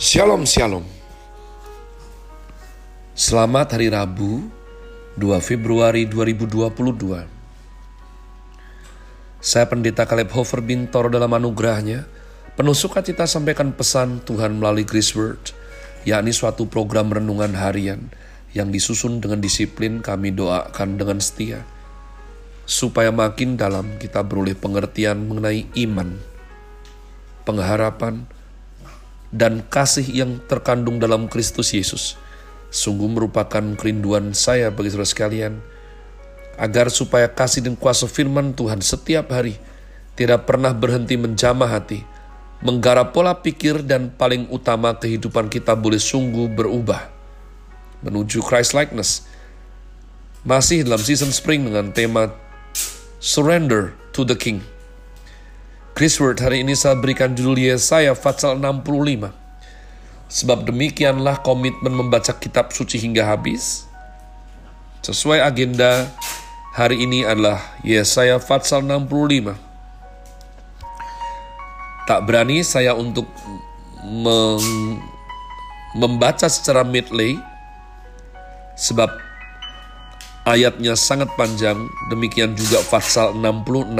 Shalom Shalom. Selamat Hari Rabu 2 Februari 2022 Saya Pendeta Caleb Hofer Bintor dalam anugerahnya Penuh sukacita sampaikan pesan Tuhan melalui Grace Word yakni suatu program renungan harian yang disusun dengan disiplin kami doakan dengan setia supaya makin dalam kita beroleh pengertian mengenai iman, pengharapan, dan kasih yang terkandung dalam Kristus Yesus sungguh merupakan kerinduan saya bagi saudara sekalian, agar supaya kasih dan kuasa firman Tuhan setiap hari tidak pernah berhenti menjamah hati, menggarap pola pikir dan paling utama kehidupan kita boleh sungguh berubah menuju Christ likeness. Masih dalam season spring dengan tema Surrender to the King. Chris Word hari ini saya berikan judul Yesaya Fatsal 65. Sebab demikianlah komitmen membaca kitab suci hingga habis. Sesuai agenda hari ini adalah Yesaya Fatsal 65. Tak berani saya untuk membaca secara medley sebab ayatnya sangat panjang, demikian juga Fatsal 66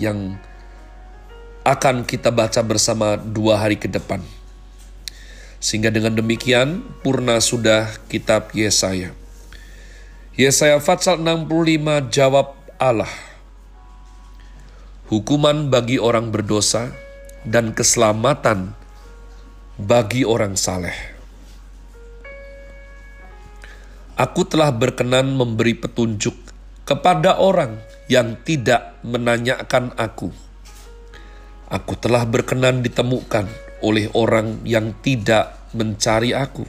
yang akan kita baca bersama dua hari ke depan. Sehingga dengan demikian, purna sudah kitab Yesaya. Yesaya Fatsal 65 jawab Allah. Hukuman bagi orang berdosa dan keselamatan bagi orang saleh. Aku telah berkenan memberi petunjuk kepada orang yang tidak menanyakan aku Aku telah berkenan ditemukan oleh orang yang tidak mencari aku.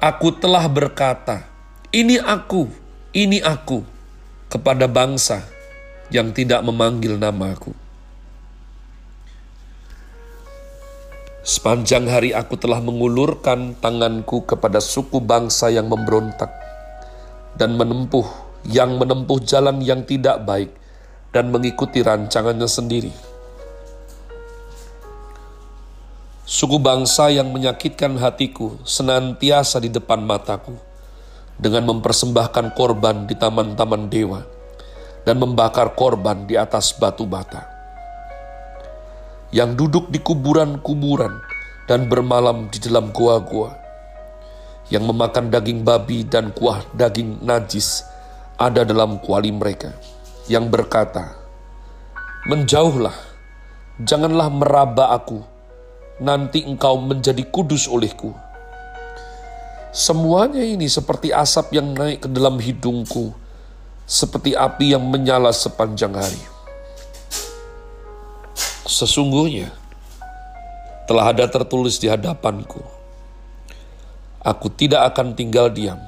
Aku telah berkata, "Ini aku, ini aku," kepada bangsa yang tidak memanggil namaku. Sepanjang hari aku telah mengulurkan tanganku kepada suku bangsa yang memberontak dan menempuh yang menempuh jalan yang tidak baik dan mengikuti rancangannya sendiri Suku bangsa yang menyakitkan hatiku senantiasa di depan mataku dengan mempersembahkan korban di taman-taman dewa dan membakar korban di atas batu bata. Yang duduk di kuburan-kuburan dan bermalam di dalam gua-gua. Yang memakan daging babi dan kuah daging najis ada dalam kuali mereka. Yang berkata, Menjauhlah, janganlah meraba aku, nanti engkau menjadi kudus olehku. Semuanya ini seperti asap yang naik ke dalam hidungku, seperti api yang menyala sepanjang hari. Sesungguhnya telah ada tertulis di hadapanku, aku tidak akan tinggal diam,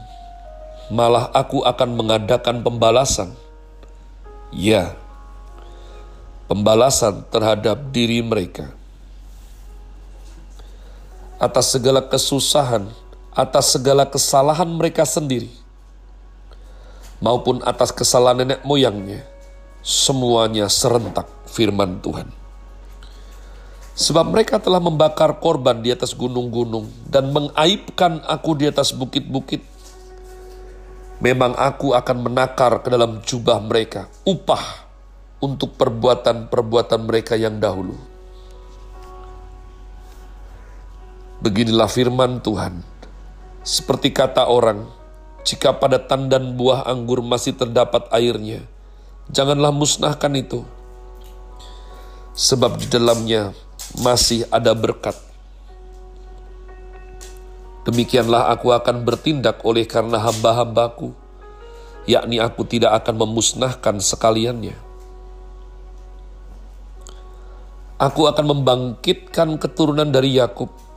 malah aku akan mengadakan pembalasan. Ya, pembalasan terhadap diri mereka atas segala kesusahan, atas segala kesalahan mereka sendiri, maupun atas kesalahan nenek moyangnya, semuanya serentak firman Tuhan. Sebab mereka telah membakar korban di atas gunung-gunung dan mengaibkan aku di atas bukit-bukit. Memang aku akan menakar ke dalam jubah mereka upah untuk perbuatan-perbuatan mereka yang dahulu Beginilah firman Tuhan. Seperti kata orang, jika pada tandan buah anggur masih terdapat airnya, janganlah musnahkan itu. Sebab di dalamnya masih ada berkat. Demikianlah aku akan bertindak oleh karena hamba-hambaku, yakni aku tidak akan memusnahkan sekaliannya. Aku akan membangkitkan keturunan dari Yakub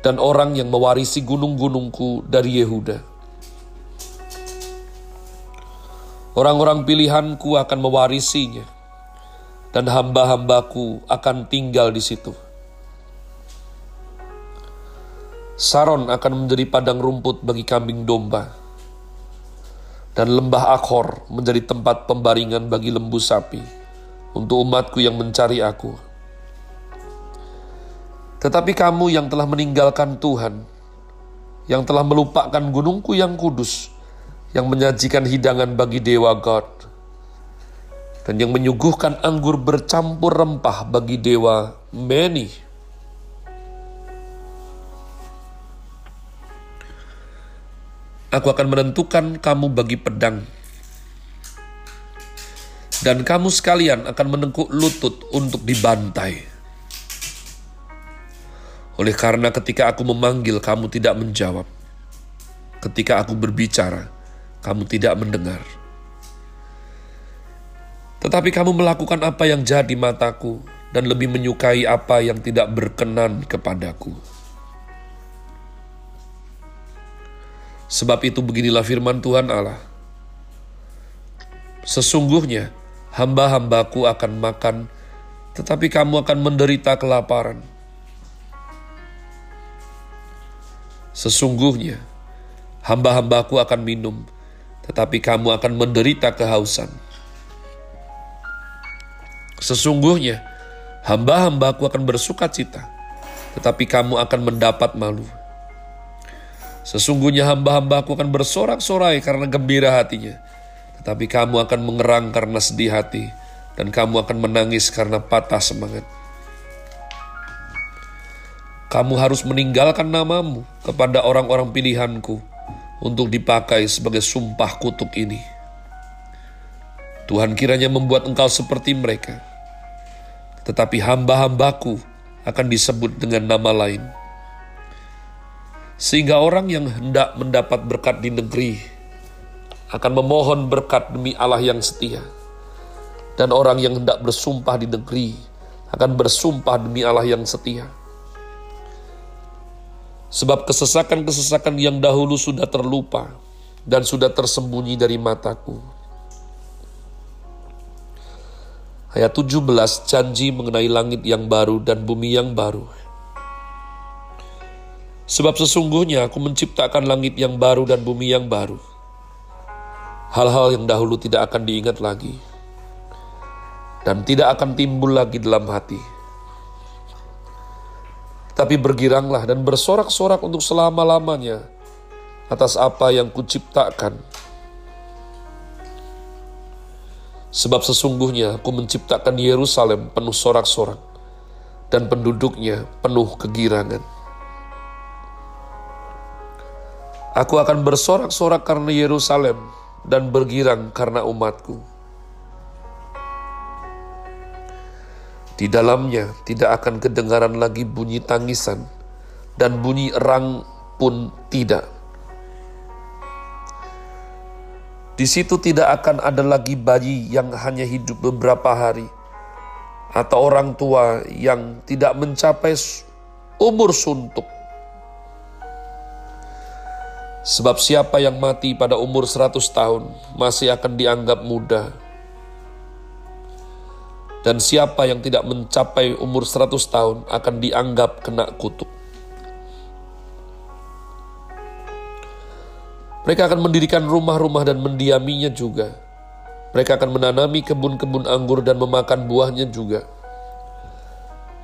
dan orang yang mewarisi gunung-gunungku dari Yehuda. Orang-orang pilihanku akan mewarisinya, dan hamba-hambaku akan tinggal di situ. Saron akan menjadi padang rumput bagi kambing domba, dan lembah Akhor menjadi tempat pembaringan bagi lembu sapi untuk umatku yang mencari aku Tetapi kamu yang telah meninggalkan Tuhan, yang telah melupakan gunungku yang kudus, yang menyajikan hidangan bagi dewa God, dan yang menyuguhkan anggur bercampur rempah bagi dewa Meni. Aku akan menentukan kamu bagi pedang, dan kamu sekalian akan menengkuk lutut untuk dibantai. Oleh karena ketika aku memanggil, kamu tidak menjawab. Ketika aku berbicara, kamu tidak mendengar. Tetapi kamu melakukan apa yang jahat di mataku dan lebih menyukai apa yang tidak berkenan kepadaku. Sebab itu beginilah firman Tuhan Allah. Sesungguhnya hamba-hambaku akan makan, tetapi kamu akan menderita kelaparan Sesungguhnya, hamba-hambaku akan minum, tetapi kamu akan menderita kehausan. Sesungguhnya, hamba-hambaku akan bersuka cita, tetapi kamu akan mendapat malu. Sesungguhnya hamba-hambaku akan bersorak-sorai karena gembira hatinya, tetapi kamu akan mengerang karena sedih hati, dan kamu akan menangis karena patah semangat kamu harus meninggalkan namamu kepada orang-orang pilihanku untuk dipakai sebagai sumpah kutuk ini. Tuhan kiranya membuat engkau seperti mereka, tetapi hamba-hambaku akan disebut dengan nama lain. Sehingga orang yang hendak mendapat berkat di negeri akan memohon berkat demi Allah yang setia. Dan orang yang hendak bersumpah di negeri akan bersumpah demi Allah yang setia Sebab kesesakan-kesesakan yang dahulu sudah terlupa dan sudah tersembunyi dari mataku. Ayat 17 janji mengenai langit yang baru dan bumi yang baru. Sebab sesungguhnya aku menciptakan langit yang baru dan bumi yang baru. Hal-hal yang dahulu tidak akan diingat lagi. Dan tidak akan timbul lagi dalam hati tapi bergiranglah dan bersorak-sorak untuk selama-lamanya atas apa yang kuciptakan. Sebab sesungguhnya aku menciptakan Yerusalem penuh sorak-sorak dan penduduknya penuh kegirangan. Aku akan bersorak-sorak karena Yerusalem dan bergirang karena umatku. Di dalamnya tidak akan kedengaran lagi bunyi tangisan dan bunyi erang pun tidak. Di situ tidak akan ada lagi bayi yang hanya hidup beberapa hari atau orang tua yang tidak mencapai umur suntuk. Sebab siapa yang mati pada umur 100 tahun masih akan dianggap muda dan siapa yang tidak mencapai umur 100 tahun akan dianggap kena kutuk. Mereka akan mendirikan rumah-rumah dan mendiaminya juga. Mereka akan menanami kebun-kebun anggur dan memakan buahnya juga.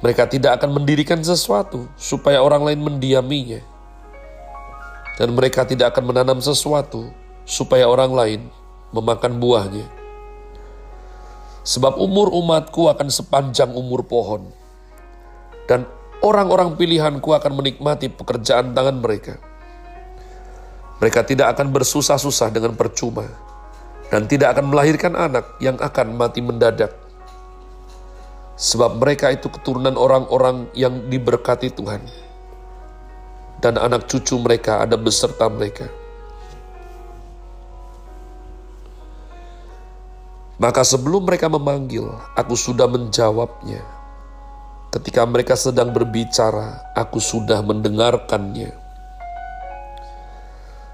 Mereka tidak akan mendirikan sesuatu supaya orang lain mendiaminya. Dan mereka tidak akan menanam sesuatu supaya orang lain memakan buahnya. Sebab umur umatku akan sepanjang umur pohon. Dan orang-orang pilihanku akan menikmati pekerjaan tangan mereka. Mereka tidak akan bersusah-susah dengan percuma. Dan tidak akan melahirkan anak yang akan mati mendadak. Sebab mereka itu keturunan orang-orang yang diberkati Tuhan. Dan anak cucu mereka ada beserta mereka. Maka sebelum mereka memanggil, aku sudah menjawabnya. Ketika mereka sedang berbicara, aku sudah mendengarkannya.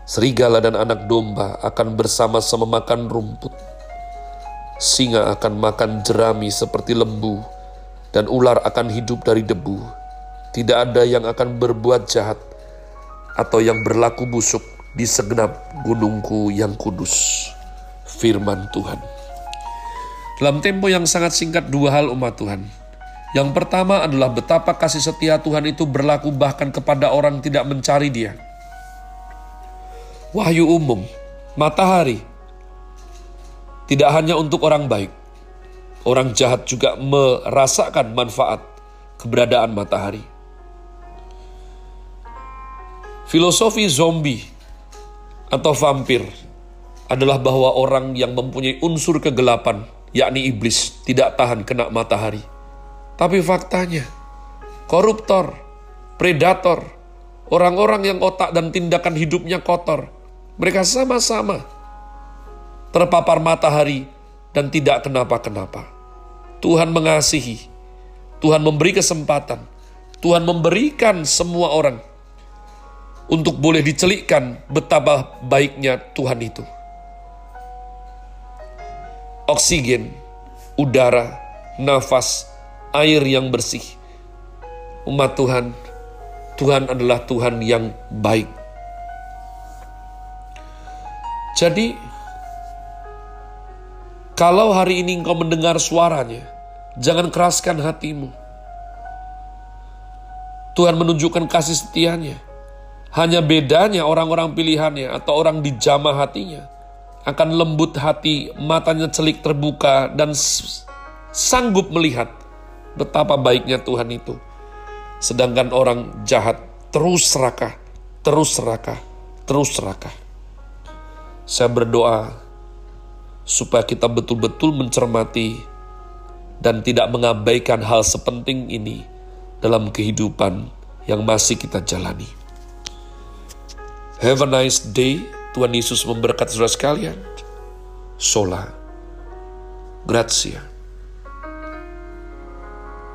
Serigala dan anak domba akan bersama-sama makan rumput. Singa akan makan jerami seperti lembu, dan ular akan hidup dari debu. Tidak ada yang akan berbuat jahat atau yang berlaku busuk di segenap gunungku yang kudus. Firman Tuhan. Dalam tempo yang sangat singkat dua hal umat Tuhan. Yang pertama adalah betapa kasih setia Tuhan itu berlaku bahkan kepada orang tidak mencari Dia. Wahyu umum, matahari, tidak hanya untuk orang baik, orang jahat juga merasakan manfaat keberadaan matahari. Filosofi zombie atau vampir adalah bahwa orang yang mempunyai unsur kegelapan, yakni iblis, tidak tahan kena matahari. Tapi faktanya, koruptor, predator, orang-orang yang otak dan tindakan hidupnya kotor, mereka sama-sama terpapar matahari dan tidak kenapa-kenapa. Tuhan mengasihi, Tuhan memberi kesempatan, Tuhan memberikan semua orang untuk boleh dicelikkan betapa baiknya Tuhan itu. Oksigen, udara, nafas, air yang bersih. Umat Tuhan, Tuhan adalah Tuhan yang baik. Jadi, kalau hari ini engkau mendengar suaranya, jangan keraskan hatimu. Tuhan menunjukkan kasih setianya. Hanya bedanya orang-orang pilihannya atau orang dijamah hatinya akan lembut hati, matanya celik terbuka dan sanggup melihat Betapa baiknya Tuhan itu. Sedangkan orang jahat terus serakah, terus serakah, terus serakah. Saya berdoa supaya kita betul-betul mencermati dan tidak mengabaikan hal sepenting ini dalam kehidupan yang masih kita jalani. Have a nice day. Tuhan Yesus memberkati saudara sekalian. Sola. Grazie.